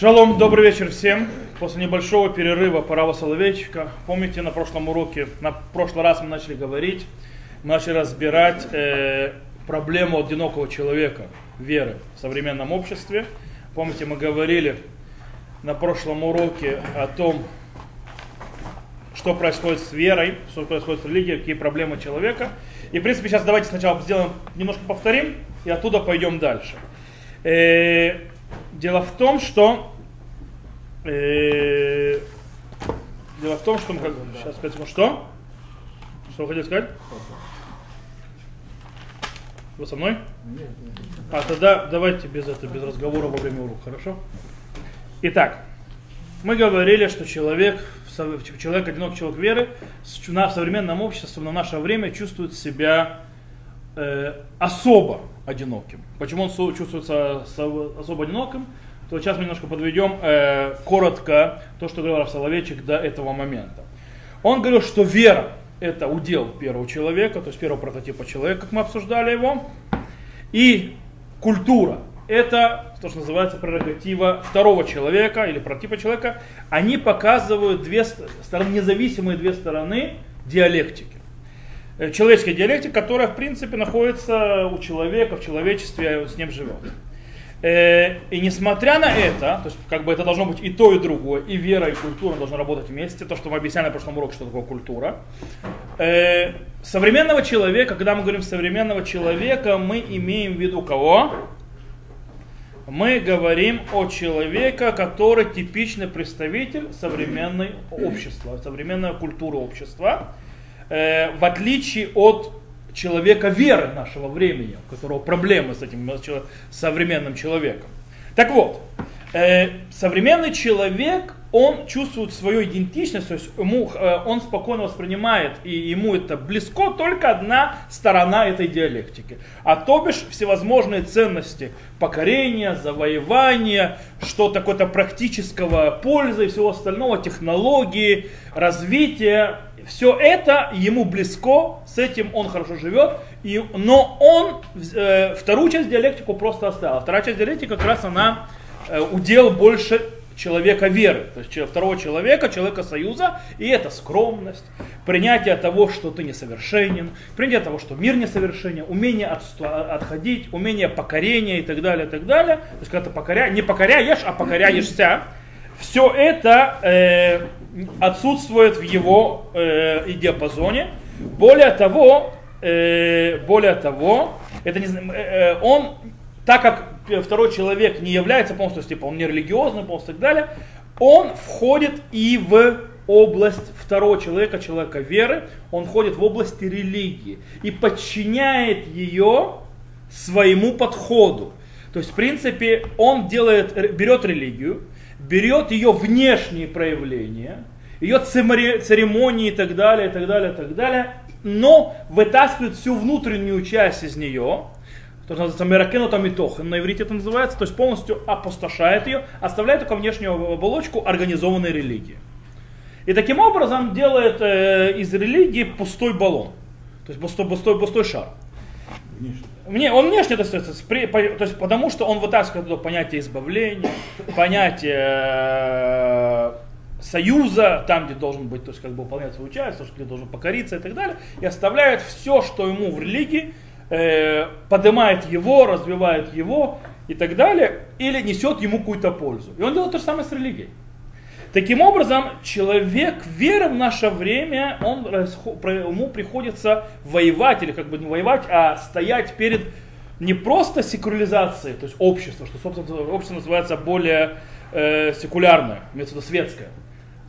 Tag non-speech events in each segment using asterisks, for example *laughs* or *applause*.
Шалом, добрый вечер всем. После небольшого перерыва Парава Соловейчика. Помните, на прошлом уроке, на прошлый раз мы начали говорить, мы начали разбирать э, проблему одинокого человека, веры в современном обществе. Помните, мы говорили на прошлом уроке о том, что происходит с верой, что происходит с религией, какие проблемы человека. И, в принципе, сейчас давайте сначала сделаем, немножко повторим, и оттуда пойдем дальше. Э, дело в том, что э, дело в том, что мы как сейчас сказать, что? Что вы хотите сказать? Вы со мной? А тогда давайте без этого, без разговора во время урока, хорошо? Итак, мы говорили, что человек, человек, одинокий человек веры, в современном обществе, в наше время чувствует себя э, особо одиноким. Почему он чувствуется особо одиноким? То сейчас мы немножко подведем э, коротко то, что говорил Соловейчик до этого момента. Он говорил, что вера это удел первого человека, то есть первого прототипа человека, как мы обсуждали его, и культура это то, что называется прерогатива второго человека или прототипа человека. Они показывают две стороны, независимые две стороны диалектики. Э, человеческой диалектики, которая, в принципе, находится у человека, в человечестве, с ним живет. Э, и несмотря на это, то есть как бы это должно быть и то, и другое, и вера, и культура должны работать вместе, то, что мы объясняли на прошлом уроке, что такое культура. Э, современного человека, когда мы говорим современного человека, мы имеем в виду кого? Мы говорим о человеке, который типичный представитель современного общества, современной культуры общества э, в отличие от человека веры нашего времени, у которого проблемы с этим современным человеком. Так вот, э, современный человек, он чувствует свою идентичность, то есть ему, э, он спокойно воспринимает, и ему это близко только одна сторона этой диалектики. А то бишь всевозможные ценности покорения, завоевания, что такое-то практического пользы и всего остального, технологии, развития, все это ему близко, с этим он хорошо живет, и, но он э, вторую часть диалектику просто оставил. Вторая часть диалектики как раз она э, удел больше человека веры, то есть второго человека, человека союза, и это скромность, принятие того, что ты несовершенен, принятие того, что мир несовершенен, умение отходить, умение покорения и так далее, и так далее. То есть когда ты покоря... не покоряешь, а покоряешься, все это э, отсутствует в его э, диапазоне. Более того, э, более того, это не, э, э, он, так как второй человек не является полностью, типа он не религиозный, полностью и так далее, он входит и в область второго человека, человека веры, он входит в область религии и подчиняет ее своему подходу. То есть, в принципе, он делает, берет религию, берет ее внешние проявления, ее церемонии и так далее, и так далее, и так далее, но вытаскивает всю внутреннюю часть из нее, то, что называется меракену тамитох, на иврите это называется, то есть полностью опустошает ее, оставляет только внешнюю оболочку организованной религии. И таким образом делает э, из религии пустой баллон, то есть пустой, пустой, пустой шар. Внешне. Мне, он внешне достается, то есть потому что он вытаскивает туда понятие избавления, понятие э, союза, там, где должен быть, то есть как бы выполнять свою часть, где должен покориться и так далее, и оставляет все, что ему в религии, э, поднимает его, развивает его и так далее, или несет ему какую-то пользу. И он делает то же самое с религией. Таким образом, человек веры в наше время, он, ему приходится воевать, или как бы не воевать, а стоять перед не просто секуляризацией, то есть общество, что, собственно, общество называется более э, секулярное, имеется в виду светское,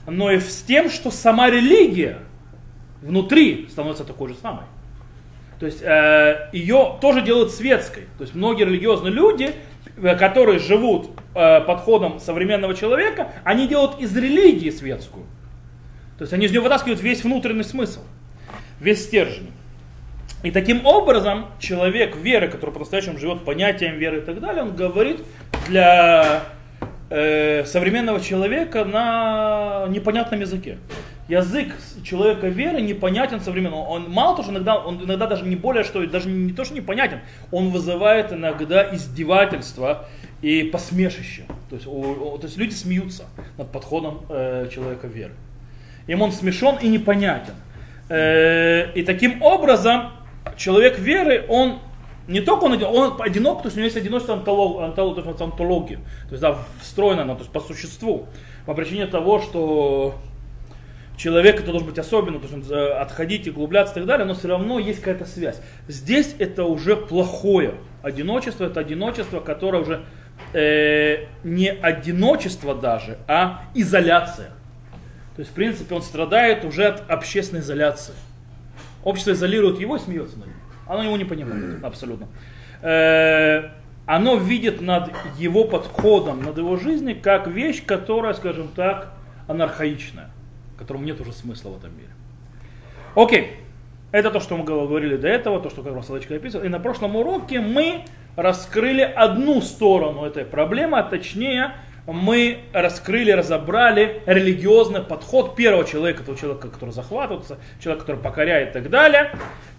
но и с тем, что сама религия внутри становится такой же самой. То есть э, ее тоже делают светской. То есть многие религиозные люди, э, которые живут э, подходом современного человека, они делают из религии светскую. То есть они из нее вытаскивают весь внутренний смысл, весь стержень. И таким образом человек веры, который по-настоящему живет понятием веры и так далее, он говорит для э, современного человека на непонятном языке. Язык человека веры непонятен современно. Он мало того, что иногда, он иногда даже не более, что даже не то, что непонятен, он вызывает иногда издевательство и посмешище. То есть, о, о, то есть люди смеются над подходом э, человека веры. Им он смешон и непонятен. Э, и таким образом человек веры, он не только он, он одинок, потому что у него есть одиночество антолог, антолог, то есть антология. То есть да, встроено то есть по существу. По причине того, что человек это должен быть особенно, есть э, отходить и углубляться и так далее, но все равно есть какая-то связь. Здесь это уже плохое. Одиночество это одиночество, которое уже э, не одиночество даже, а изоляция. То есть, в принципе, он страдает уже от общественной изоляции. Общество изолирует его и смеется над ним. Оно его не понимает абсолютно. Э, оно видит над его подходом, над его жизнью, как вещь, которая, скажем так, анархаичная, которому нет уже смысла в этом мире. Окей. Это то, что мы говорили до этого, то, что как раз Солочка описывал. И на прошлом уроке мы раскрыли одну сторону этой проблемы, а точнее мы раскрыли, разобрали религиозный подход первого человека, того человека, который захватывается, человека, который покоряет и так далее.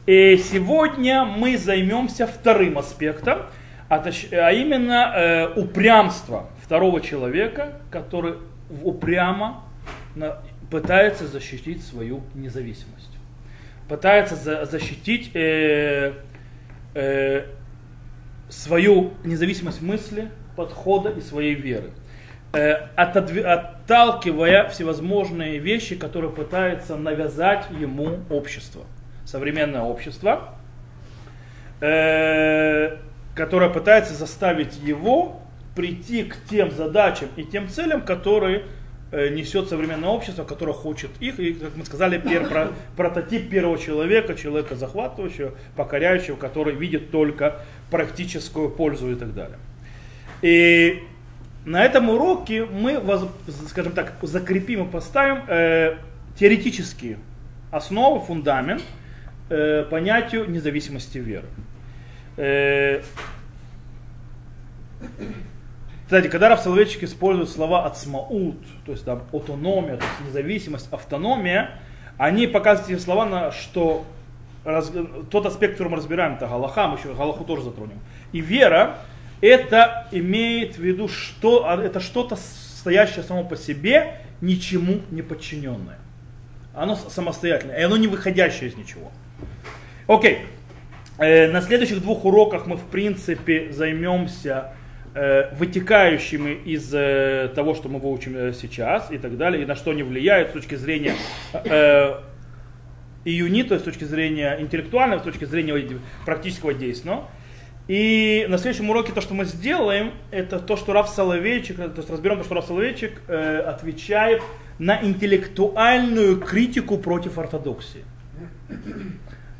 И сегодня мы займемся вторым аспектом, а, точ, а именно э, упрямство второго человека, который упрямо пытается защитить свою независимость, пытается за, защитить э, э, свою независимость мысли, подхода и своей веры, э, отталкивая всевозможные вещи, которые пытается навязать ему общество, современное общество, э, которое пытается заставить его прийти к тем задачам и тем целям, которые несет современное общество, которое хочет их. И, как мы сказали, пер, про, прототип первого человека, человека захватывающего, покоряющего, который видит только практическую пользу и так далее. И на этом уроке мы, скажем так, закрепим и поставим э, теоретические основы, фундамент э, понятию независимости веры. Э, кстати, когда Рав Соловейчик использует слова «ацмаут», то есть там автономия, то есть независимость, автономия, они показывают эти слова, на, что раз, тот аспект, который мы разбираем, это Галаха, мы еще Галаху тоже затронем. И вера, это имеет в виду, что а, это что-то стоящее само по себе, ничему не подчиненное. Оно самостоятельное, и оно не выходящее из ничего. Окей. Э, на следующих двух уроках мы, в принципе, займемся вытекающими из э, того, что мы выучим э, сейчас и так далее, и на что они влияют с точки зрения э, июни, то есть с точки зрения интеллектуального, с точки зрения практического действия. И на следующем уроке то, что мы сделаем, это то, что Раф Соловейчик, то есть разберем то, что Раф Соловейчик э, отвечает на интеллектуальную критику против ортодоксии.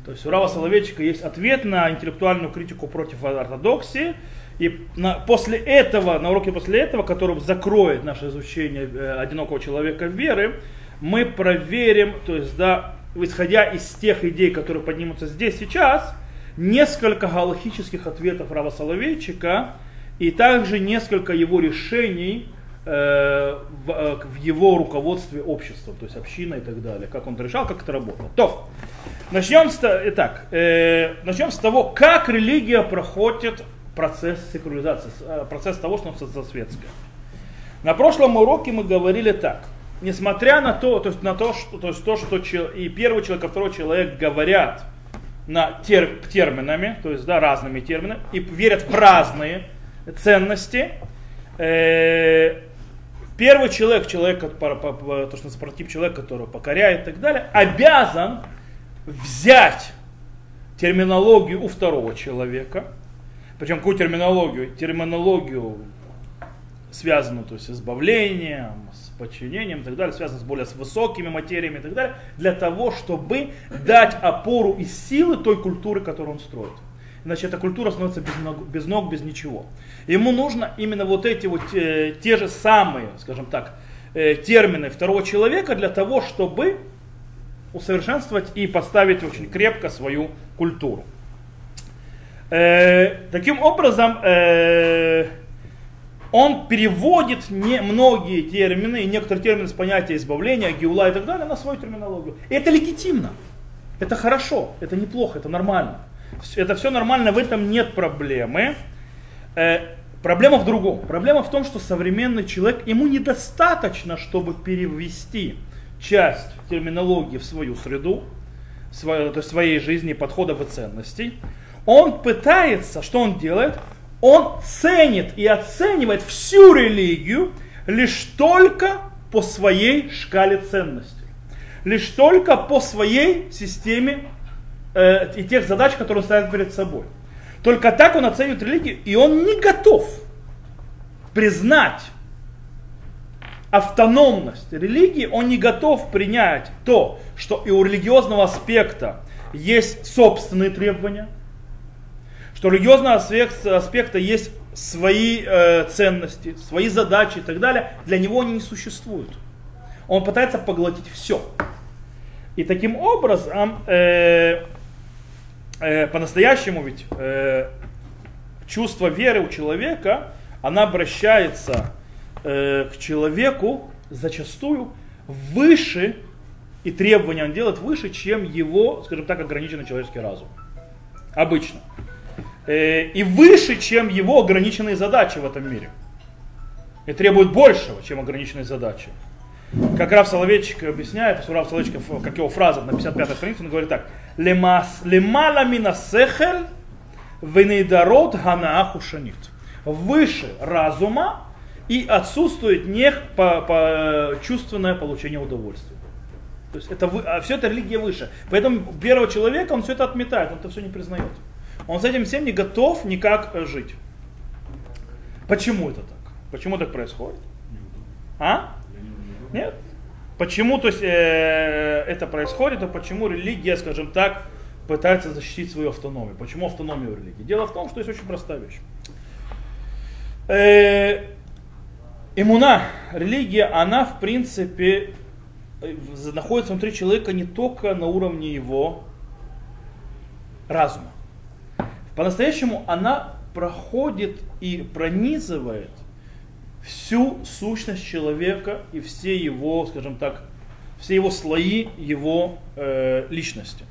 То есть у Рава Соловейчика есть ответ на интеллектуальную критику против ортодоксии, и на, после этого, на уроке после этого, который закроет наше изучение э, одинокого человека веры, мы проверим, то есть, да, исходя из тех идей, которые поднимутся здесь сейчас, несколько галактических ответов Рава Соловейчика и также несколько его решений э, в, э, в его руководстве обществом, то есть община и так далее, как он решал, как это работало. То, начнем с, итак, э, начнем с того, как религия проходит процесс секуляризации, э, процесс того, что он светское. На прошлом уроке мы говорили так. Несмотря на то, то есть на то, что, то, есть то, что и первый человек, и второй человек говорят на тер, терминами, то есть да, разными терминами, и верят в разные ценности, э, первый человек, человек, то, что прототип человека, который покоряет и так далее, обязан взять терминологию у второго человека – причем какую терминологию? Терминологию связанную то есть, с избавлением, с подчинением и так далее, связанную с более с высокими материями и так далее, для того, чтобы дать опору и силы той культуры, которую он строит. Иначе эта культура становится без ног, без, ног, без ничего. Ему нужно именно вот эти вот э, те же самые, скажем так, э, термины второго человека для того, чтобы усовершенствовать и поставить очень крепко свою культуру. Э, таким образом, э, он переводит не многие термины и некоторые термины с понятия избавления, геула и так далее на свою терминологию. И это легитимно. Это хорошо, это неплохо, это нормально. Это все нормально, в этом нет проблемы. Э, проблема в другом. Проблема в том, что современный человек, ему недостаточно, чтобы перевести часть терминологии в свою среду, есть своей жизни, подходов и ценностей. Он пытается, что он делает? Он ценит и оценивает всю религию лишь только по своей шкале ценностей. Лишь только по своей системе э, и тех задач, которые он ставит перед собой. Только так он оценивает религию, и он не готов признать автономность религии, он не готов принять то, что и у религиозного аспекта есть собственные требования, что у религиозного аспекта, есть свои э, ценности, свои задачи и так далее, для него они не существуют. Он пытается поглотить все. И таким образом, э, э, по-настоящему ведь э, чувство веры у человека, она обращается э, к человеку зачастую выше, и требования он делает выше, чем его, скажем так, ограниченный человеческий разум. Обычно. Э, и выше, чем его ограниченные задачи в этом мире. И требует большего, чем ограниченные задачи. Как Рав Соловейчик объясняет, Рав Соловейчик, как его фраза на 55-й странице, он говорит так. Лемала мина сехель венейдарот ганааху шанит. Выше разума и отсутствует не по, по чувственное получение удовольствия. То есть это, а все это религия выше. Поэтому первого человека он все это отметает, он это все не признает. Он с этим всем не готов никак э, жить. Почему это так? Почему так происходит? А? Нет. Почему то есть, э, это происходит, а почему религия, скажем так, пытается защитить свою автономию? Почему автономию религии? Дело в том, что есть очень простая вещь. Э, иммуна, религия, она в принципе э, находится внутри человека не только на уровне его разума. По-настоящему она проходит и пронизывает всю сущность человека и все его, скажем так, все его слои его э, личности.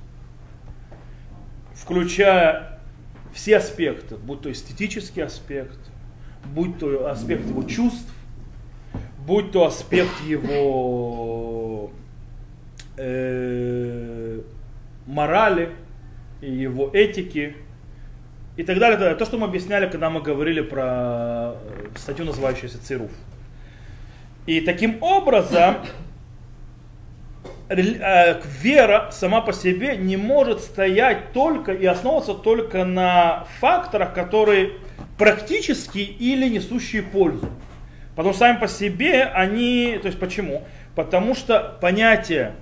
Включая все аспекты, будь то эстетический аспект, будь то аспект его чувств, будь то аспект его э, морали и его этики и так далее. То, что мы объясняли, когда мы говорили про э, статью, называющуюся ЦИРУФ. И таким образом э, вера сама по себе не может стоять только и основываться только на факторах, которые практически или несущие пользу. Потому что сами по себе они, то есть почему? Потому что понятие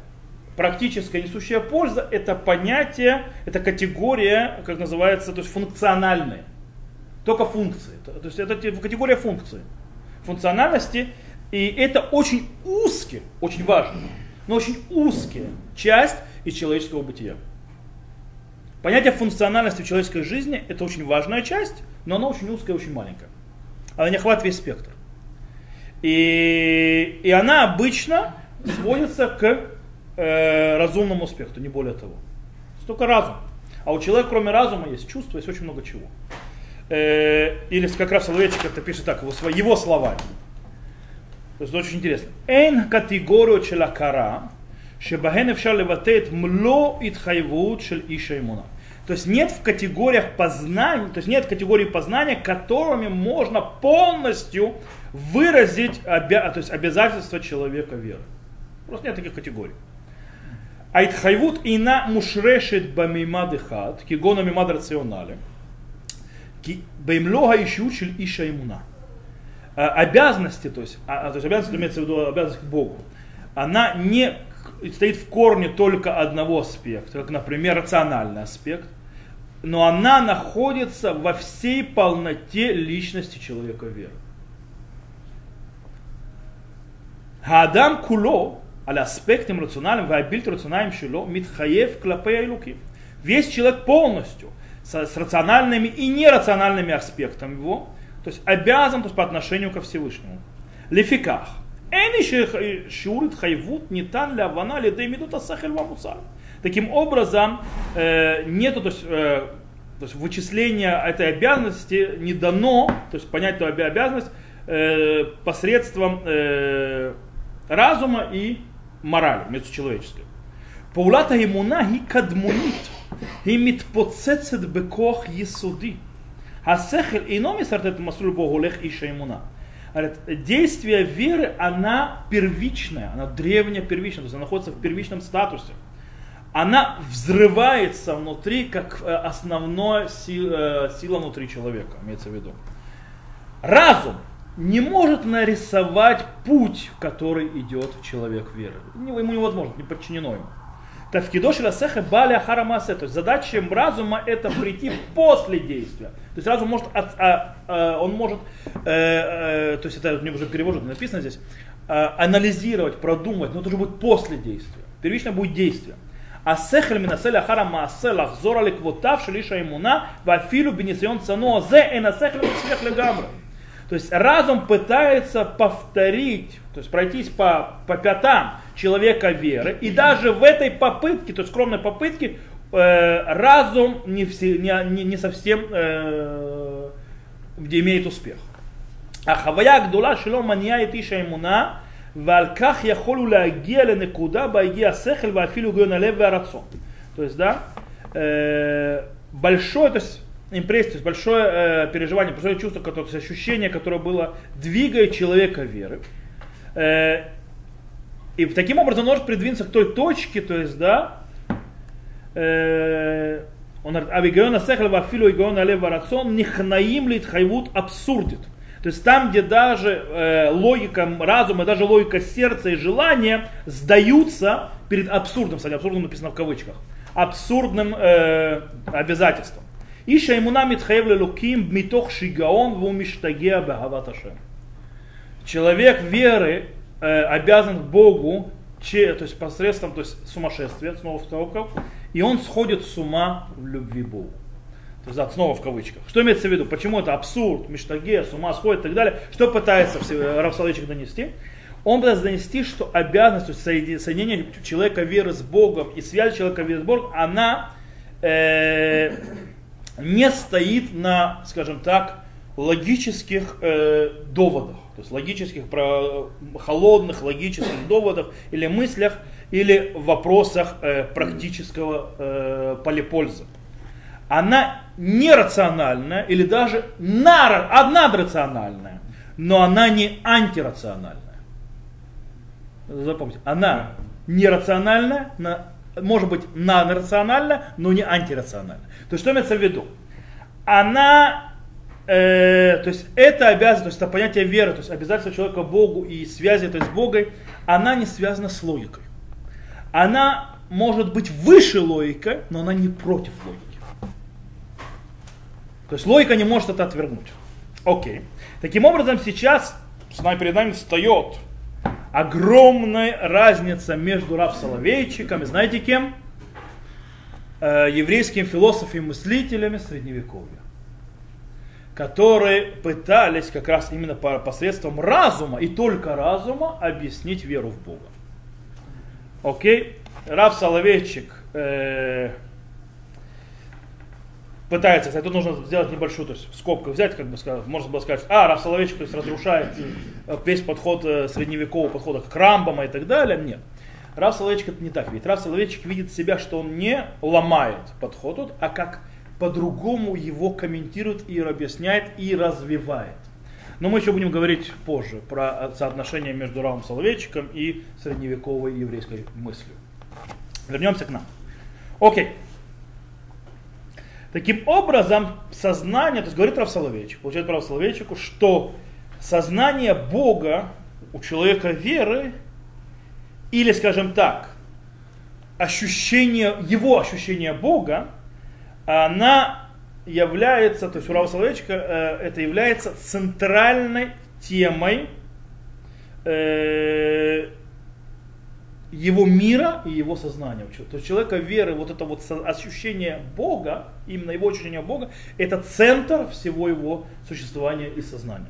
практическая несущая польза это понятие, это категория, как называется, то есть функциональная. Только функции. То есть это категория функции. Функциональности. И это очень узкий, очень важно, но очень узкая часть из человеческого бытия. Понятие функциональности в человеческой жизни это очень важная часть, но она очень узкая очень маленькая. Она не охватывает весь спектр. И, и она обычно сводится к Э, разумному аспекту, не более того. Столько разум. А у человека, кроме разума, есть чувства, есть очень много чего. Э, или как раз Соловейчик это пишет так, его, его словами. То есть это очень интересно. Эн категорию челакара, шебахен леватет мло итхайвуд шель иша имуна. То есть нет в категориях познания, то есть нет категории познания, которыми можно полностью выразить обя... то есть обязательства человека веры. Просто нет таких категорий. Айтхайвут ина мушрешет бамимад эхад, кигона мимад рационале, баимлога ищучель иша имуна. Э, обязанности, то есть, а, а то есть обязанность, имеется в виду обязанность к Богу, она не стоит в корне только одного аспекта, как, например, рациональный аспект, но она находится во всей полноте личности человека веры. Адам Куло, על аспектам рациональным, вайбильт рациональным шило, митхаев клапея и Весь человек полностью, с, с рациональными и нерациональными аспектами его, то есть обязан то есть, по отношению ко Всевышнему. Лефиках. Э, шиурит хайвут не тан ля вана ли да сахель вамусар. Таким образом, э, нету, то есть, э, то есть вычисление этой обязанности не дано, то есть понять эту обязанность э, посредством э, разума и морали межчеловеческой. פעולת האמונה היא קדמונית, היא מתפוצצת בכוח יסודי. השכל אינו מסרטט את המסלול בו הולך איש האמונה. Действие веры, она первичная, она древняя первичная, то есть она находится в первичном статусе. Она взрывается внутри, как основная сила, сила внутри человека, имеется в виду. Разум не может нарисовать путь, который идет человек веры. Ему невозможно, не подчинено ему. Тавкидош ласеха баля харамасе. То есть задача разума это прийти после действия. То есть разум может, а, а, он может, э, э, то есть это мне уже перевожу, написано здесь, э, анализировать, продумать, но это уже будет после действия. Первично будет действие. А сехель минасель ахара маасе лахзор аликвотав шелиша имуна вафилу бенесион цано зе эна сехель митсвех легамра. То есть разум пытается повторить, то есть пройтись по, по пятам человека веры. И даже в этой попытке, то есть скромной попытке, э, разум не, все, не, не совсем э, где имеет успех. החוויה הגדולה שלו מניעה את איש האמונה ועל כך יכולו להגיע לנקודה בה הגיע השכל ואפילו גאון הלב והרצון. То есть, да, э, большое, то есть импрессия, то есть большое э, переживание, большое чувство, которое, то есть ощущение, которое было двигает человека веры. Э, и таким образом он может придвинуться к той точке, то есть, да, э, он говорит, авигиона сехлева афилу игиона лева рацион нихнаим лит хайвут абсурдит. То есть там, где даже э, логика разума, даже логика сердца и желания сдаются перед абсурдом, кстати, абсурдом написано в кавычках, абсурдным э, обязательством. איש האמונה מתחייב לאלוקים מתוך שיגעון והוא משתגע באהבת השם. Человек веры э, обязан к Богу, че, то есть посредством то есть сумасшествия, снова в кавычках, и он сходит с ума в любви к Богу. То есть, да, снова в кавычках. Что имеется в виду? Почему это абсурд, миштаге, с ума сходит и так далее? Что пытается Рав Соловейчик донести? Он пытается донести, что обязанность, то есть соединение человека веры с Богом и связь человека веры с Богом, она э, не стоит на, скажем так, логических э, доводах, то есть логических, про, холодных логических *clears throat* доводах или мыслях, или вопросах э, практического э, полипользы. Она нерациональная или даже надрациональная, но она не антирациональная. Запомните, она нерациональная, может быть нарациональная, но не антирациональная. То есть что имеется в виду? Она, э, то есть это обязанность, это понятие веры, то есть обязательство человека Богу и связи то есть с Богом, она не связана с логикой. Она может быть выше логики, но она не против логики. То есть логика не может это отвергнуть. Окей. Таким образом, сейчас с нами перед нами встает огромная разница между Рав Соловейчиком и знаете кем? Э, еврейскими философами и мыслителями средневековья, которые пытались как раз именно посредством разума и только разума объяснить веру в Бога. Окей? Рав Соловейчик э, пытается, кстати, тут нужно сделать небольшую, то есть в скобках взять, как бы сказать, можно было сказать, а, Рав Соловейчик то есть, разрушает э, весь подход э, средневекового подхода к Рамбам и так далее. Нет. Рав Соловейчик это не так видит. Рав Соловейчик видит себя, что он не ломает подход, а как по-другому его комментирует и объясняет и развивает. Но мы еще будем говорить позже про соотношение между Равом Соловейчиком и средневековой еврейской мыслью. Вернемся к нам. Окей. Таким образом, сознание, то есть говорит Рав Соловейчик, получает Рав Соловейчику, что сознание Бога у человека веры или, скажем так, ощущение, его ощущение Бога, она является, то есть у Рава Соловейчика э, это является центральной темой э, его мира и его сознания. То есть человека веры, вот это вот ощущение Бога, именно его ощущение Бога, это центр всего его существования и сознания.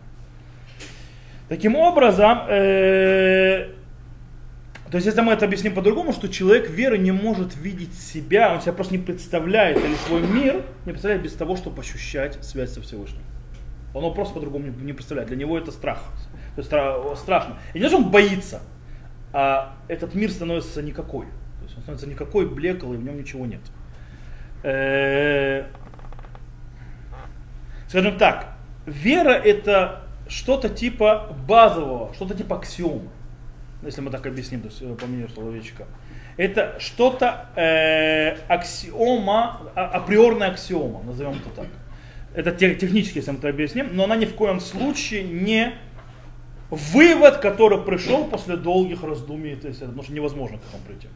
Таким образом, э, то есть если мы это объясним по-другому, что человек веры не может видеть себя, он себя просто не представляет, или свой мир не представляет без того, чтобы ощущать связь со Всевышним. Он его просто по-другому не представляет. Для него это страх. То есть страшно. И не то, что он боится, а этот мир становится никакой. То есть он становится никакой, блеклый, в нем ничего нет. Скажем так, вера это что-то типа базового, что-то типа аксиома. Если мы так объясним, то есть э, по мнению словечка. Это что-то э, аксиома, а, априорная аксиома, назовем это так. Это технически, если мы это объясним, но она ни в коем случае не вывод, который пришел после долгих раздумий, то есть, потому что невозможно к этому прийти.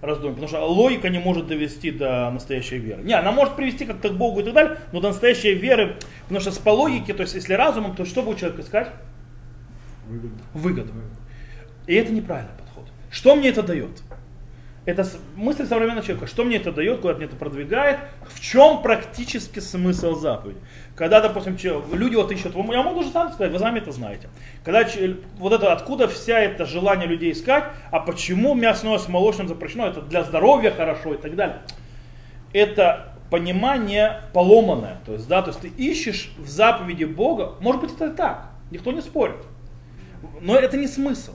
Раздумий, потому что логика не может довести до настоящей веры. Не, она может привести как-то к Богу и так далее, но до настоящей веры, потому что с по логике, то есть если разумом, то что будет человек искать? Выгоду. Выгоду. И это неправильный подход. Что мне это дает? Это мысль современного человека. Что мне это дает, куда мне это продвигает? В чем практически смысл заповеди? Когда, допустим, люди вот ищут, я могу же сам сказать, вы сами это знаете. Когда вот это, откуда вся это желание людей искать, а почему мясное с молочным запрещено, это для здоровья хорошо и так далее. Это понимание поломанное. То есть, да, то есть ты ищешь в заповеди Бога, может быть это так, никто не спорит. Но это не смысл.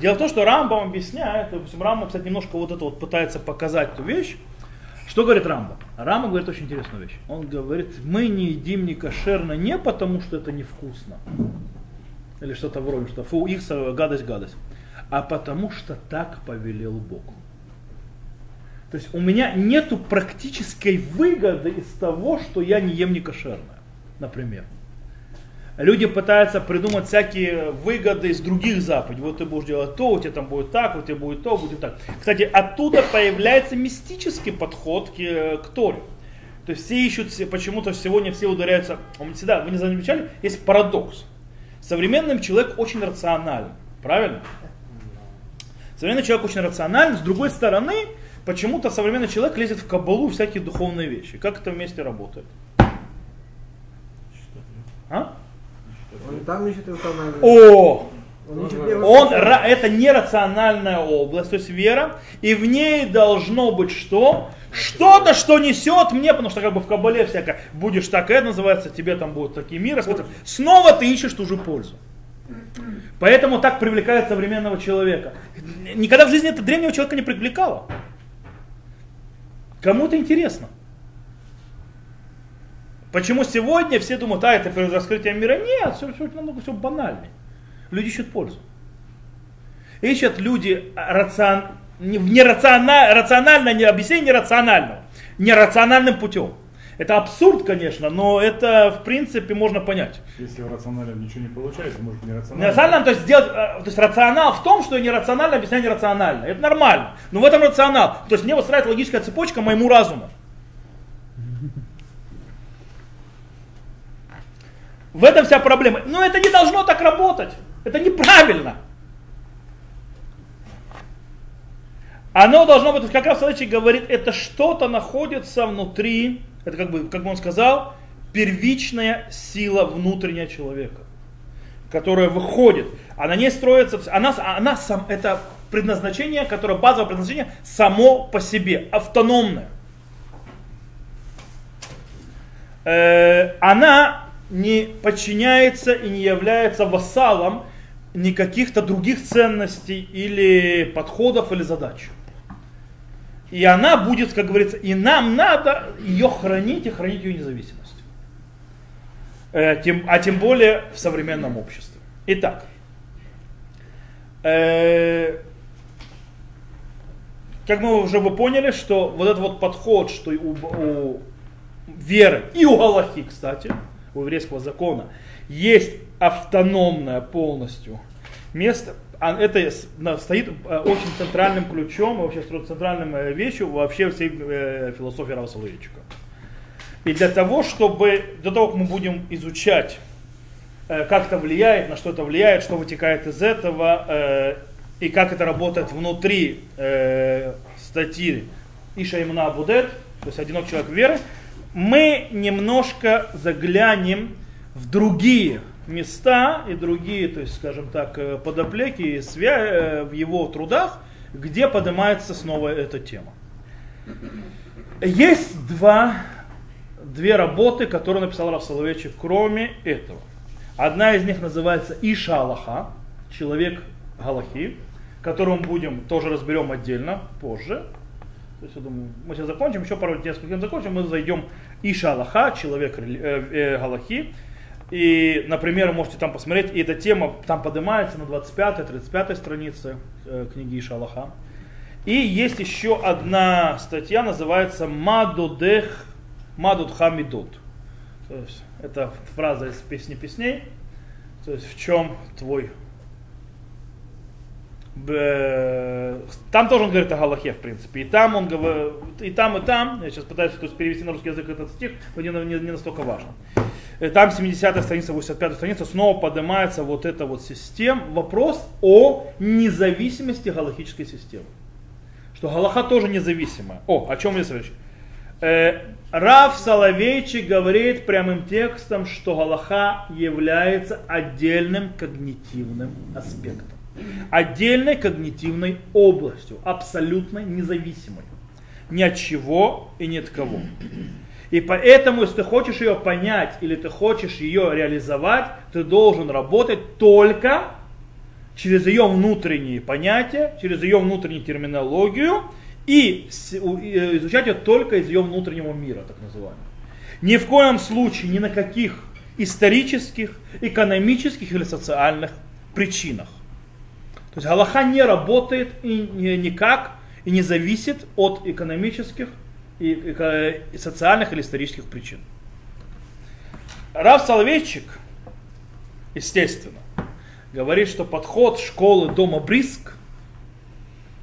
Дело в том, что Рамбам объясняет, допустим, Рамбам, кстати, немножко вот это вот пытается показать эту вещь. Что говорит Рамбам? Рамбам говорит очень интересную вещь. Он говорит, мы не едим не кошерно не потому, что это невкусно. Или что-то вроде, что фу, их гадость, гадость. А потому что так повелел Бог. То есть у меня нету практической выгоды из того, что я не ем не кошерное, например люди пытаются придумать всякие выгоды из других заповедей. Вот ты будешь делать то, у тебя там будет так, у тебя будет то, будет так. Кстати, оттуда появляется мистический подход к, к Торе. То есть все ищут, почему-то сегодня все ударяются. Всегда, вы не замечали, есть парадокс. Современный человек очень рационален. Правильно? Современный человек очень рационален. С другой стороны, почему-то современный человек лезет в кабалу всякие духовные вещи. Как это вместе работает? А? Он там ищет рациональную. О! Он, он это нерациональная область, то есть вера, и в ней должно быть что? Что-то, что несет мне, потому что как бы в Кабале всякое, будешь так, это называется, тебе там будут такие миры, снова ты ищешь ту же пользу. Поэтому так привлекает современного человека. Никогда в жизни это древнего человека не привлекало. Кому это интересно? Почему сегодня все думают, а это раскрытие мира? Нет, все, все намного все банальнее. Люди ищут пользу. Ищут люди рацион... нерационально, рационально, не объяснение нерационального, нерациональным путем. Это абсурд, конечно, но это в принципе можно понять. Если в рациональном ничего не получается, может нерационально. Нерационально, то есть, сделать, э, то есть рационал в том, что нерационально объяснять нерационально. Это нормально. Но в этом рационал. То есть мне выстраивает логическая цепочка моему разуму. В этом вся проблема. Но это не должно так работать. Это неправильно. Оно должно быть, как Соловейчик говорит, это что-то находится внутри, это как бы, как бы он сказал, первичная сила внутренняя человека, которая выходит, а на ней строится, она, она сам, это предназначение, которое базовое предназначение само по себе, автономное. Э, она не подчиняется и не является вассалом ни каких-то других ценностей или подходов или задач. И она будет, как говорится, и нам надо ее хранить и хранить ее независимость. Э, тем, а тем более в современном обществе. Итак, э, как мы уже вы поняли, что вот этот вот подход, что у, у веры и у Галахи, кстати, у еврейского закона есть автономное полностью место, а это стоит э, очень центральным ключом, вообще центральным э, вещью вообще всей э, философии Рава Соловейчика. И для того, чтобы, до того, как мы будем изучать, как это влияет, на что это влияет, что вытекает из этого, и как это работает внутри статьи Иша Имна Будет, то есть одинок человек веры, мы немножко заглянем в другие места и другие, то есть, скажем так, э, подоплеки и свя- э, в его трудах, где поднимается снова эта тема. Есть два, две работы, которые написал Раф Соловейчик, кроме этого. Одна из них называется Иша Аллаха, человек Галахи, которую мы будем тоже разберем отдельно позже. То есть, я думаю, мы сейчас закончим, еще пару несколько закончим, мы зайдем Иша Аллаха, человек э, э, Галахи. И, например, можете там посмотреть, и эта тема там поднимается на 25-35 странице э, книги Иша Аллаха. И есть еще одна статья, называется Мадудех, Мадуд Хамидут. То есть это фраза из песни песней. То есть в чем твой там тоже он говорит о Галахе, в принципе. И там он говорит, и там, и там, я сейчас пытаюсь то есть, перевести на русский язык этот стих, но не, не, не настолько важно. И там 70-я страница, 85-я страница, снова поднимается вот эта вот система, вопрос о независимости галахической системы. Что Галаха тоже независимая. О, о чем я речь? Э, Рав Соловейчик говорит прямым текстом, что Галаха является отдельным когнитивным аспектом отдельной когнитивной областью, абсолютно независимой. Ни от чего и ни от кого. И поэтому, если ты хочешь ее понять или ты хочешь ее реализовать, ты должен работать только через ее внутренние понятия, через ее внутреннюю терминологию и изучать ее только из ее внутреннего мира, так называемого. Ни в коем случае, ни на каких исторических, экономических или социальных причинах. То есть Галаха не работает и никак и не зависит от экономических и, и, и социальных или исторических причин. Рав Соловейчик, естественно, говорит, что подход школы дома Бриск,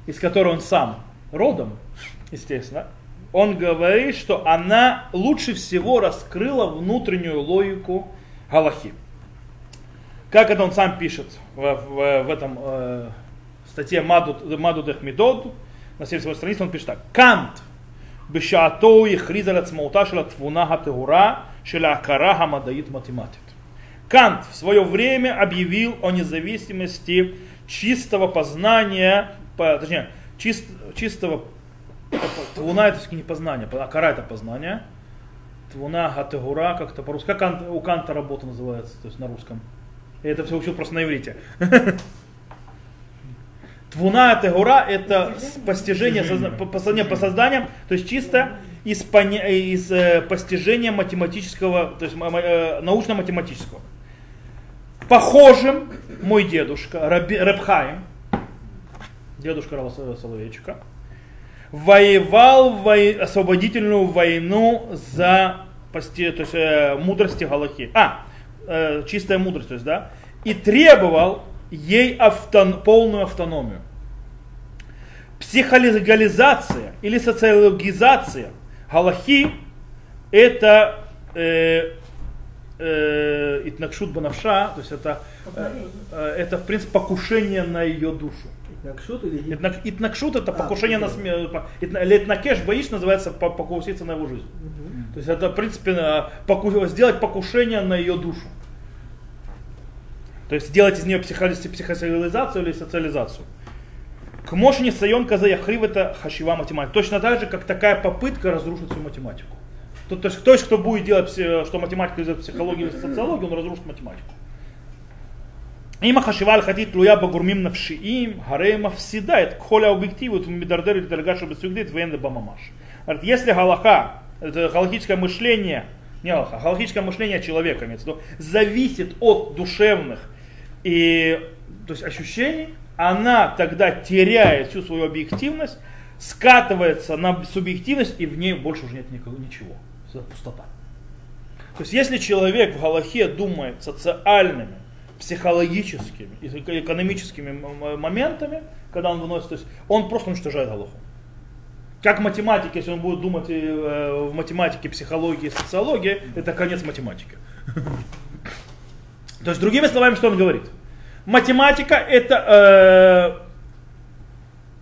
из которой он сам родом, естественно, он говорит, что она лучше всего раскрыла внутреннюю логику Галахи. Как это он сам пишет в, в, в этом э, статье Маду Дехмидод, на 78 странице он пишет так. Кант בשעתו הכריז על עצמאותה של התבונה הטהורה של ההכרה המדעית математит. Кант в свое время объявил о независимости чистого познания, по, точнее, чист, чистого твуна это не познание, акара это познание. Твуна гатегура, как-то по-русски. Как Кант, у Канта работа называется, то есть на русском? Я это все учил просто на иврите. *laughs* Твуна тегура это постижение, постижение по созданиям, то есть чисто из, из э, постижения математического, то есть э, научно-математического. Похожим мой дедушка Раби, дедушка Рава Соловейчика, воевал в освободительную войну за то есть, э, мудрости Галахи. А, э, чистая мудрость, то есть, да, и требовал ей автон, полную автономию. Психолегализация или социологизация Галахи это э, э, итнакшут банавша, то есть это, э, э, это в принципе покушение на ее душу. Итнакшут или Итнак, итнакшут это а, покушение на смерть. Летнакеш боишь называется покуситься на его жизнь. Угу. То есть это в принципе э, поку, сделать покушение на ее душу. То есть сделать из нее психосоциализацию или социализацию. К мошни сайон каза яхрив это хашива математика. Точно так же, как такая попытка разрушить всю математику. То, то, есть, то есть, кто будет делать, что математика из психологии или социологии, он разрушит математику. אם החשיבה ההלכתית תלויה בגורמים נפשיים, הרי מפסידה את כל האובייקטיביות ומדרדרת לדרגה שבסוגדית ואין בה ממש. Если галаха, это галактическое мышление, не галаха, галактическое мышление человека, имеется в виду, зависит от душевных и то есть ощущений, она тогда теряет всю свою объективность, скатывается на субъективность, и в ней больше уже нет никого, ничего. Это пустота. То есть если человек в Галахе думает социальными, психологическими, экономическими моментами, когда он выносит, то есть он просто уничтожает Галаху. Как математик, если он будет думать э, в математике, психологии, социологии, это конец математики. То есть, другими словами, что он говорит? Математика это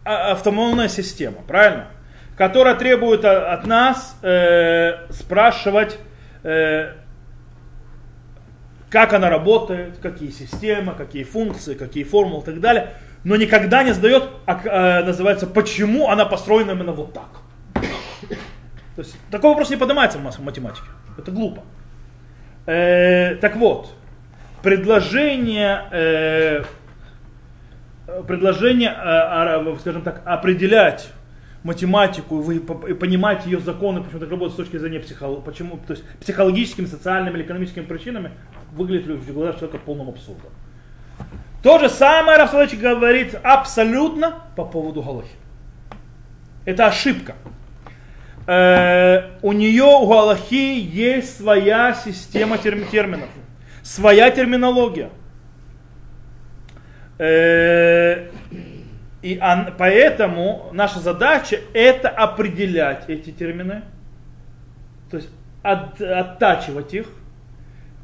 а, автономная система, правильно? Которая требует от нас э, спрашивать, э, как она работает, какие системы, какие функции, какие формулы и так далее, но никогда не задает, а, э, называется, почему она построена именно вот так. То есть такой вопрос не поднимается в математике. Это глупо. Э, так вот, предложение, э, предложение, э, скажем так, определять математику и понимать ее законы, почему так работает с точки зрения психолог, почему, то есть психологическими, социальными или экономическими причинами, выглядит в глазах человека полным абсурдом. То же самое Рафсалович говорит абсолютно по поводу Галахи. Это ошибка. Э, у нее, у Галахи, есть своя система терминов, своя терминология. Э, и он, поэтому наша задача это определять эти термины, то есть от, оттачивать их,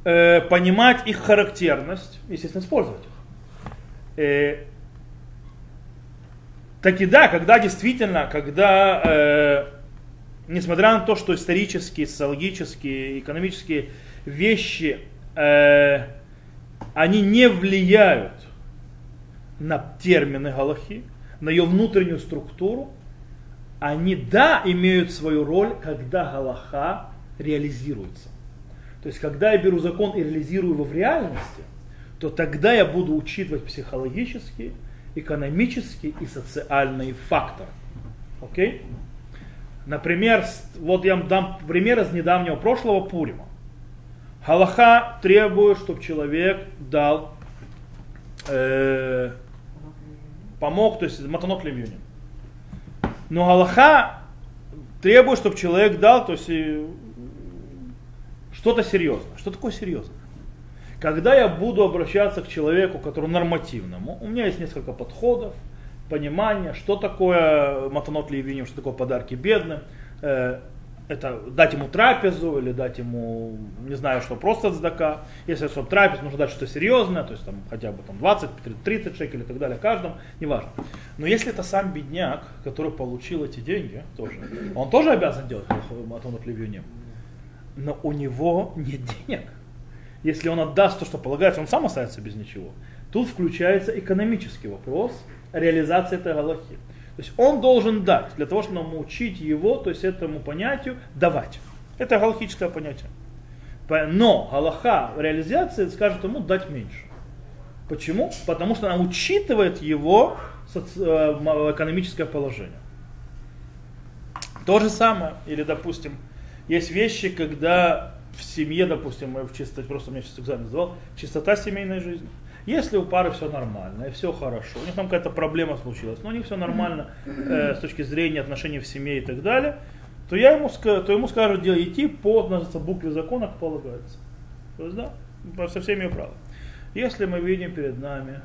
э, понимать их характерность, естественно, использовать их. Э, так и да, когда действительно, когда, э, несмотря на то, что исторические, социологические, экономические вещи, э, они не влияют на термины Галахи, на ее внутреннюю структуру, они, да, имеют свою роль, когда Галаха реализируется. То есть, когда я беру закон и реализирую его в реальности – то тогда я буду учитывать психологические, экономические и социальные факторы. Окей? Например, вот я вам дам пример из недавнего прошлого Пурима. Галаха требует, чтобы человек дал, э, помог, то есть матанот левюнин. Но Галаха требует, чтобы человек дал, то есть что-то серьезное. Что такое серьезное? Когда я буду обращаться к человеку, который нормативному, у меня есть несколько подходов, понимания, что такое матанот левиним, что такое подарки бедным. Э, это дать ему трапезу или дать ему, не знаю что, просто цдака. Если чтобы трапез, нужно дать что-то серьезное, то есть там хотя бы там 20, 30 шекелей и так далее каждому, неважно. Но если это сам бедняк, который получил эти деньги, тоже, он тоже обязан делать матанот левиним. Но у него нет денег если он отдаст то, что полагается, он сам останется без ничего. Тут включается экономический вопрос реализации этой галахи. То есть он должен дать, для того, чтобы научить его, то есть этому понятию, давать. Это галахическое понятие. Но галаха реализации скажет ему дать меньше. Почему? Потому что она учитывает его э, экономическое положение. То же самое, или допустим, есть вещи, когда в семье, допустим, в чистоте, просто меня сейчас экзамен сдавал, чистота семейной жизни. Если у пары все нормально и все хорошо, у них там какая-то проблема случилась, но у них все нормально э, с точки зрения отношений в семье и так далее, то, я ему, то ему скажут делать идти по называется, букве закона, как полагается. То есть, да, со всеми правилами. Если мы видим перед нами,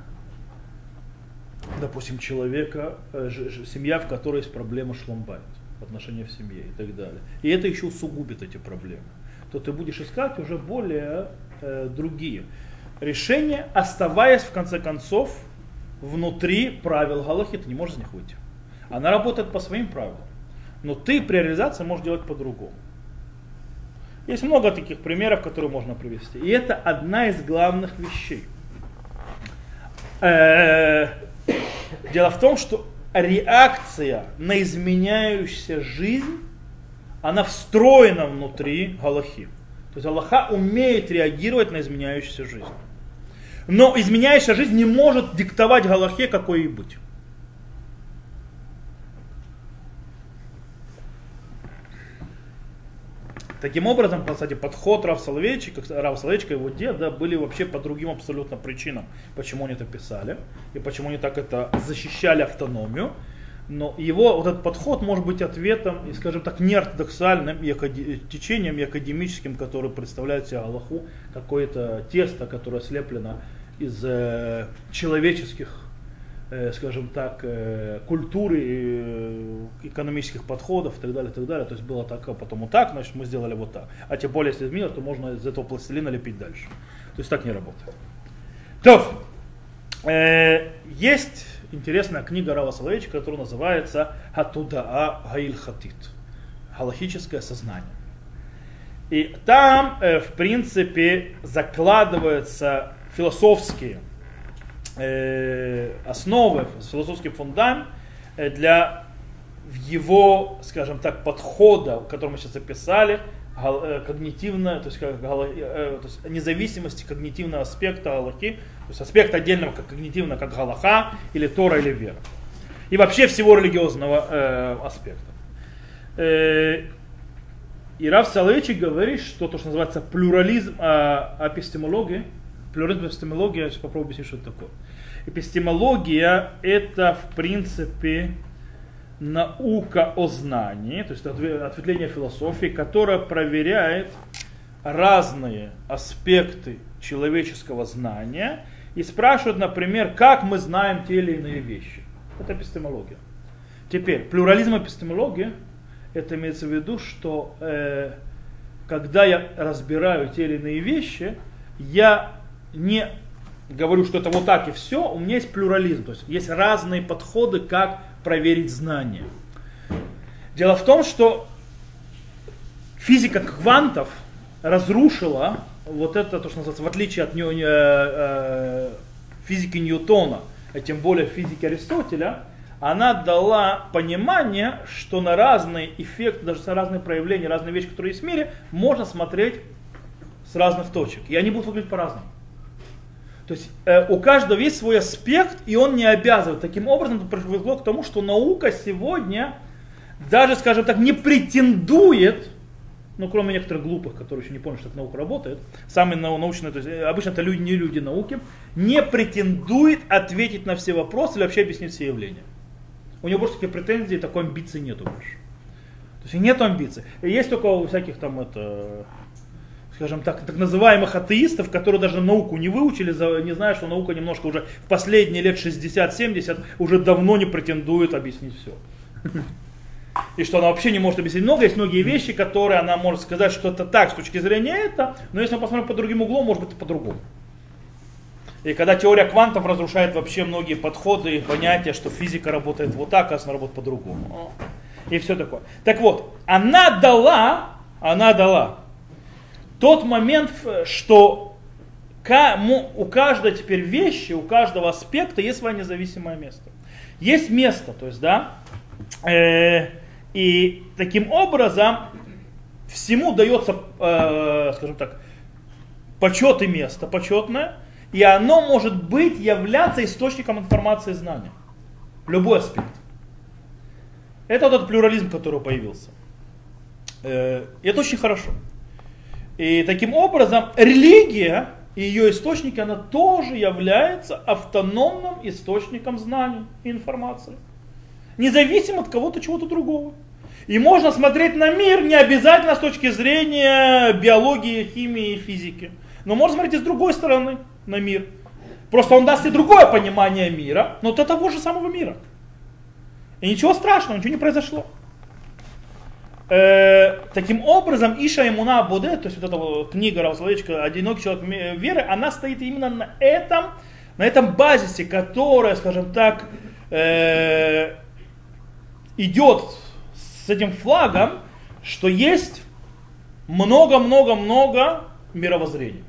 допустим, человека, э, ж, ж, семья, в которой есть проблема шломбайт, отношения в семье и так далее, и это еще усугубит эти проблемы то ты будешь искать уже более э, другие решения, оставаясь в конце концов внутри правил Галахи, ты не можешь из них выйти. Она работает по своим правилам. Но ты при реализации можешь делать по-другому. Есть много таких примеров, которые можно привести. И это одна из главных вещей. Э, дело в том, что реакция на изменяющуюся жизнь она встроена внутри Галахи. То есть Аллаха умеет реагировать на изменяющуюся жизнь. Но изменяющаяся жизнь не может диктовать Галахе, какой ей быть. Таким образом, кстати, подход Рав Соловейчика, Рав Соловейчика и его деда были вообще по другим абсолютно причинам, почему они это писали и почему они так это защищали автономию. Но его вот этот подход может быть ответом, и, скажем так, неортодоксальным и течением и академическим, который представляет себе Аллаху, какое-то тесто, которое слеплено из э, человеческих, скажем так, э, культуры, э, экономических подходов и так далее, и так далее. То есть было так, а потом вот так, значит мы сделали вот так. А тем более, если изменилось, то можно из этого пластилина лепить дальше. То есть так не работает. То, э, есть интересная книга Рава Соловейчика, которая называется Хатудаа Гаильхатит. Галахическое сознание. И там, э, в принципе, закладываются философские э, основы, философский фундамент э, для его, скажем так, подхода, который мы сейчас описали, когнитивно, то есть, то есть независимости когнитивного аспекта Галахи, то есть аспект отдельного как когнитивно, как Галаха или Тора или вера. И вообще всего религиозного э, аспекта. Э, и Рав Соловейчик говорит, что то, что называется плюрализм а, эпистемологии, плюрализм эпистемологии, я сейчас попробую объяснить, что это такое. Эпистемология это в принципе наука о знании, то есть ответвление философии, которая проверяет разные аспекты человеческого знания и спрашивает, например, как мы знаем те или иные вещи. Это эпистемология. Теперь, плюрализм эпистемологии это имеется в виду, что э, когда я разбираю те или иные вещи, я не говорю, что это вот так и все, у меня есть плюрализм, то есть есть разные подходы, как проверить знания. Дело в том, что физика квантов разрушила вот это, то, что называется, в отличие от э, э, физики Ньютона, а тем более физики Аристотеля, она дала понимание, что на разные эффекты, даже на разные проявления, разные вещи, которые есть в мире, можно смотреть с разных точек. И они будут выглядеть по-разному. То есть э, у каждого есть свой аспект, и он не обязывает. Таким образом, это привело к тому, что наука сегодня даже, скажем так, не претендует, ну, кроме некоторых глупых, которые еще не поняли, что так наука работает, самые научные, то есть э, обычно это люди, не люди науки, не претендует ответить на все вопросы или вообще объяснить все явления. У него больше таких претензий, такой амбиции нету больше. То есть нет амбиций. Есть только у всяких там это, скажем так, так называемых атеистов, которые даже науку не выучили, не зная, что наука немножко уже в последние лет 60-70 уже давно не претендует объяснить все. *laughs* И что она вообще не может объяснить много. Есть многие вещи, которые она может сказать, что это так с точки зрения это, но если мы посмотрим по другим углом, может быть, по-другому. И когда теория квантов разрушает вообще многие подходы и понятия, что физика работает вот так, а она работает по-другому. И все такое. Так вот, она дала, она дала тот момент, что у каждой теперь вещи, у каждого аспекта есть свое независимое место. Есть место, то есть, да, э, и таким образом всему дается, э, скажем так, почет и место почетное, и оно может быть, являться источником информации и знания. Любой аспект. Это вот этот плюрализм, который появился. Э, это очень хорошо. И таким образом религия и ее источники, она тоже является автономным источником знаний и информации. Независимо от кого-то, чего-то другого. И можно смотреть на мир не обязательно с точки зрения биологии, химии и физики. Но можно смотреть и с другой стороны на мир. Просто он даст тебе другое понимание мира, но до того же самого мира. И ничего страшного, ничего не произошло. Э, таким образом, Иша Имуна Буде, то есть вот эта вот книга Равсловечка «Одинокий человек веры», она стоит именно на этом, на этом базисе, которая, скажем так, э, идет с этим флагом, что есть много-много-много мировоззрений.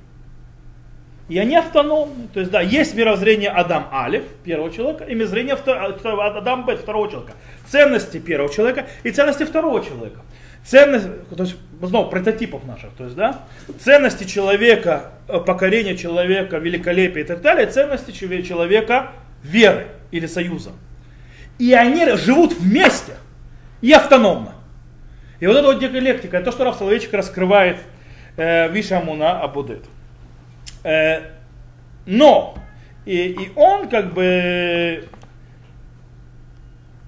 И они автономны. То есть, да, есть мировоззрение Адам Алиф, первого человека, и мировоззрение Адам Бет, второго человека. Ценности первого человека и ценности второго человека. Ценность, то есть, снова, прототипов наших, то есть, да, ценности человека, э, покорение человека, великолепие и так далее, ценности человека веры или союза. И они живут вместе и автономно. И вот эта вот диалектика, это то, что Раф Соловейчик раскрывает э, Вишамуна Абудет. Э, но и, и он как бы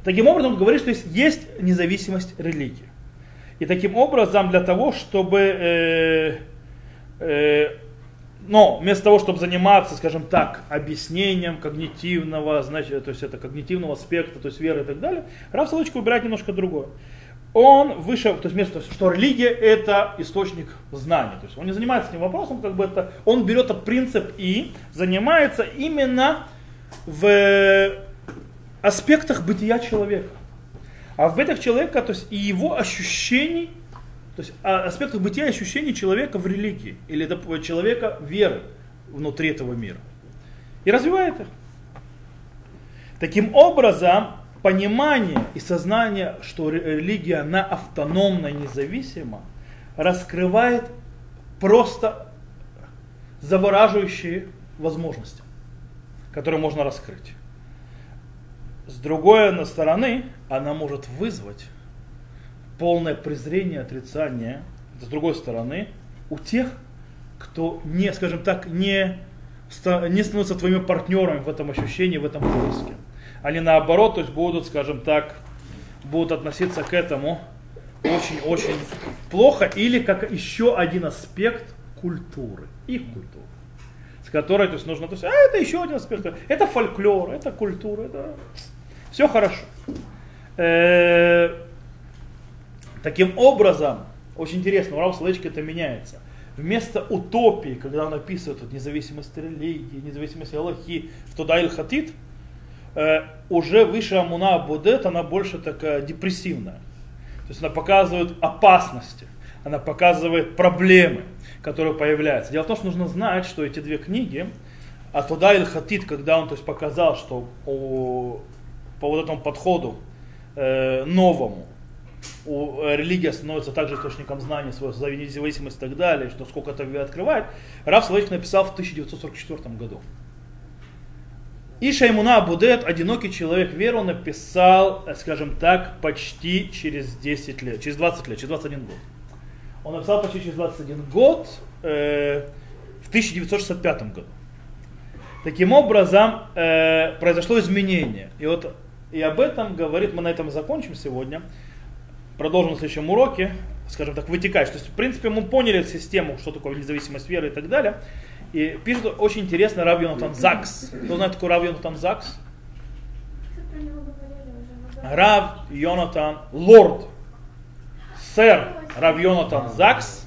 таким образом говорит, что есть, есть независимость религии. И таким образом для того, чтобы э, э, но вместо того, чтобы заниматься, скажем так, объяснением когнитивного, значит, то есть это когнитивного аспекта, то есть веры и так далее, Раф Солочка выбирает немножко другое он выше, то есть вместо, что религия это источник знания. То есть он не занимается этим вопросом, как бы это, он берет этот принцип и занимается именно в аспектах бытия человека. А в этих человека, то есть и его ощущений, то есть аспектах бытия ощущений человека в религии, или человека веры внутри этого мира. И развивает их. Таким образом, понимание и сознание, что религия, она автономна и независима, раскрывает просто завораживающие возможности, которые можно раскрыть. С другой стороны, она может вызвать полное презрение, отрицание, с другой стороны, у тех, кто не, скажем так, не, не становится твоими партнерами в этом ощущении, в этом поиске. Они наоборот, то есть будут, скажем так, будут относиться к этому очень-очень плохо. Или как еще один аспект культуры, их культуры, с которой то есть, нужно, то есть, а это еще один аспект, это фольклор, это культура, это все хорошо. Э, таким образом, очень интересно, у Рава Соловейчика это меняется. Вместо утопии, когда он описывает вот, независимость религии, независимость Аллахи, в Туда Иль Хатит, э, уже выше Амуна Будет, она больше такая депрессивная. То есть она показывает опасности, она показывает проблемы, которые появляются. Дело в том, что нужно знать, что эти две книги, а Туда Иль Хатит, когда он то есть, показал, что у, по вот этому подходу э, новому, у, э, религия становится также источником знаний, своей независимости и так далее, что сколько это открывает, Раф Соловейчик написал в 1944 году. И Шаймуна Абудет, одинокий человек веру, написал, э, скажем так, почти через 10 лет, через 20 лет, через 21 год. Он написал почти через 21 год, э, в 1965 году. Таким образом, э, произошло изменение. И вот и об этом говорит, мы на этом закончим сегодня, продолжим в следующем уроке, скажем так, вытекать. То есть, в принципе, мы поняли систему, что такое независимость веры и так далее. И пишет очень интересно Рав Йонатан Закс. Кто знает, такой Рав Йонатан Закс? Рав Йонатан Лорд. Сэр Рав Йонатан Закс.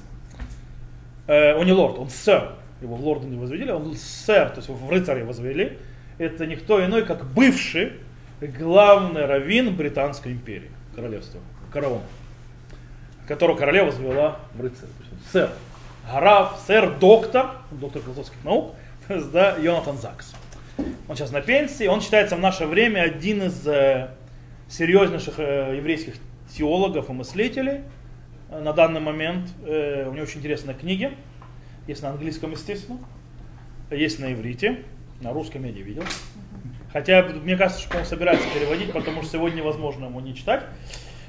Э, он не лорд, он сэр. Его в лорда не возведили, он сэр, то есть в рыцаре возвели. Это никто иной, как бывший главный раввин Британской империи, королевства, корона, которого королева возвела в рыцаря. Сэр. Граф, сэр, доктор, доктор философских наук, *laughs* да, Йонатан Закс. Он сейчас на пенсии, он считается в наше время один из э, серьезнейших э, еврейских теологов и мыслителей э, на данный момент. Э, у него очень интересные книги, есть на английском, естественно, есть на иврите, на русском я не видел. Хотя, мне кажется, что он собирается переводить, потому что сегодня невозможно ему не читать.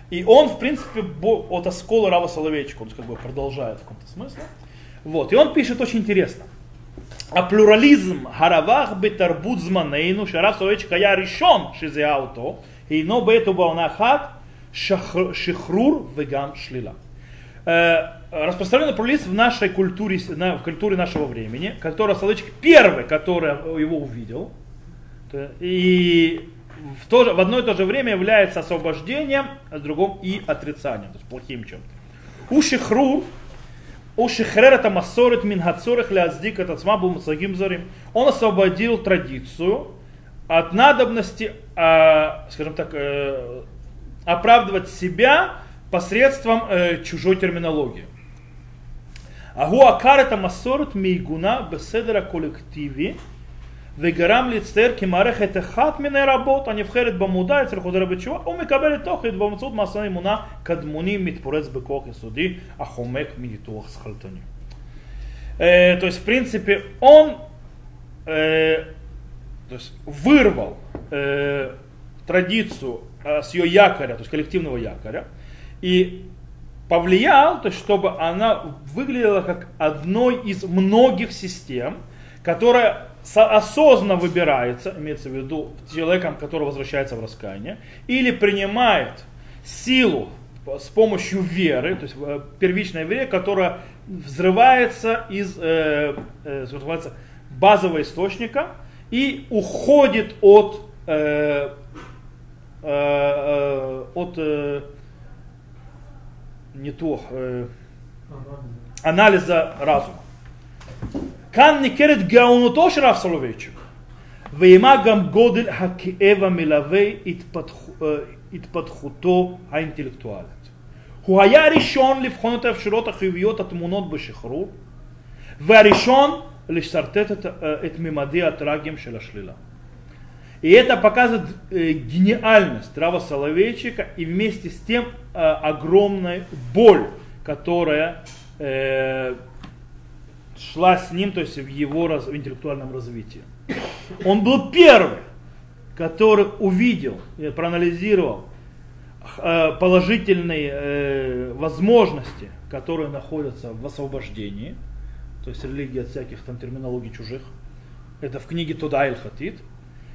И он, в принципе, от оскола Рава Соловейчика, он как бы продолжает в каком-то смысле. Вот. И он пишет очень интересно. А плюрализм харавах бетарбут зманейну шарав Соловейчик я решен шизе ауто, и но бету баунахат шихрур веган шлила. Э, распространенный плюрализм в нашей культуре, в культуре нашего времени, который Соловейчик первый, который его увидел, и в, то же, в одно и то же время является освобождением, а в другом и отрицанием, то есть плохим чем-то. У шихрур Ушихрер это массорит мин хацорых ляздик это был мацагим зарим. Он освободил традицию от надобности, э, скажем так, э, оправдывать себя посредством э, чужой терминологии. Агу акар это массорит мейгуна беседера коллективи וגרם להצטייר כמערכת אחת מיני רבות הנבחרת במודע אצל חוזר בתשובה ומקבל את תוכן באמצעות מעשה אמונה קדמוני מתפורץ בכוח יסודי החומק מניתוח שכלתני. То есть, в принципе, он э, то есть, вырвал э, традицию э, с ее якоря, то есть коллективного якоря, и повлиял, то есть, чтобы она выглядела как одной из многих систем, которая осознанно выбирается, имеется в виду человеком, который возвращается в раскаяние, или принимает силу с помощью веры, то есть э, первичная вера, которая взрывается из э, э, базового источника и уходит от, э, э, э от э, не то, э, анализа разума. Кан никерет гаунуто Рав Соловейчик. Веймагам годель хакеева милавей התפתחותו האינטלקטואלית. הוא היה הראשון לבחון את האפשרויות החיוביות הטמונות בשחרור, והראשון לשרטט את, את ממדי הטרגיים של השלילה. И это показывает э, гениальность Рава Соловейчика и вместе с тем э, огромная боль, которая э, шла с ним, то есть в его раз, в интеллектуальном развитии. Он был первый, который увидел, проанализировал э, положительные э, возможности, которые находятся в освобождении, то есть религия от всяких там терминологий чужих. Это в книге Туда Хатит.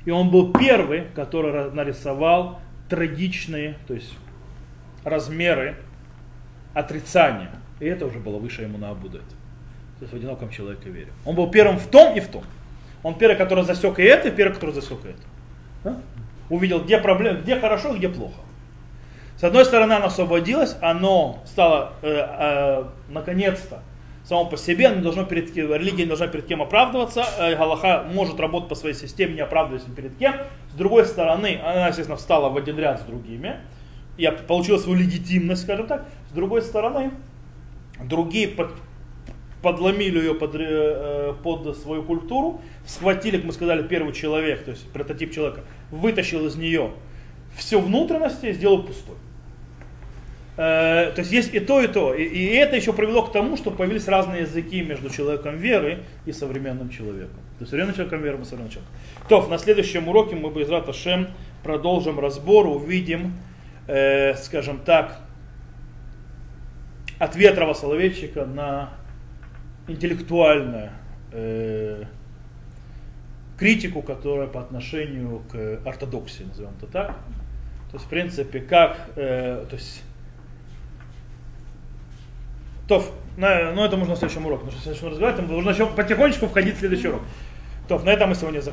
И он был первый, который нарисовал трагичные, то есть размеры отрицания. И это уже было выше ему на Абудет. То есть в одиноком человеке вере. Он был первым в том и в том. Он первый, который засек и это, и первый, который засек и это. Да? Увидел, где проблема, где хорошо, где плохо. С одной стороны, оно освободилось, оно стало э, э, наконец-то само по себе, оно должно перед, религия не должна перед кем оправдываться, э, Галаха может работать по своей системе, не оправдываясь перед кем. С другой стороны, она, естественно, встала в один ряд с другими, и получила свою легитимность, скажем так. С другой стороны, другие под, подломили ее под, э, под свою культуру, схватили, как мы сказали, первый человек, то есть прототип человека, вытащил из нее все внутренности и сделал пустой. Э, то есть есть и то, и то. И, и это еще привело к тому, что появились разные языки между человеком веры и современным человеком. То есть современным человеком веры и современным человеком. То, на следующем уроке мы, без Шем, продолжим разбор, увидим, э, скажем так, ответ Рава Соловейчика на интеллектуальную э, критику, которая по отношению к ортодоксии, назовем это так. То есть, в принципе, как, э, то есть, то, на, ну это можно в следующем уроке, потому что в следующем разговаривать, нужно еще потихонечку входить в следующий урок. То, на этом мы сегодня закончим.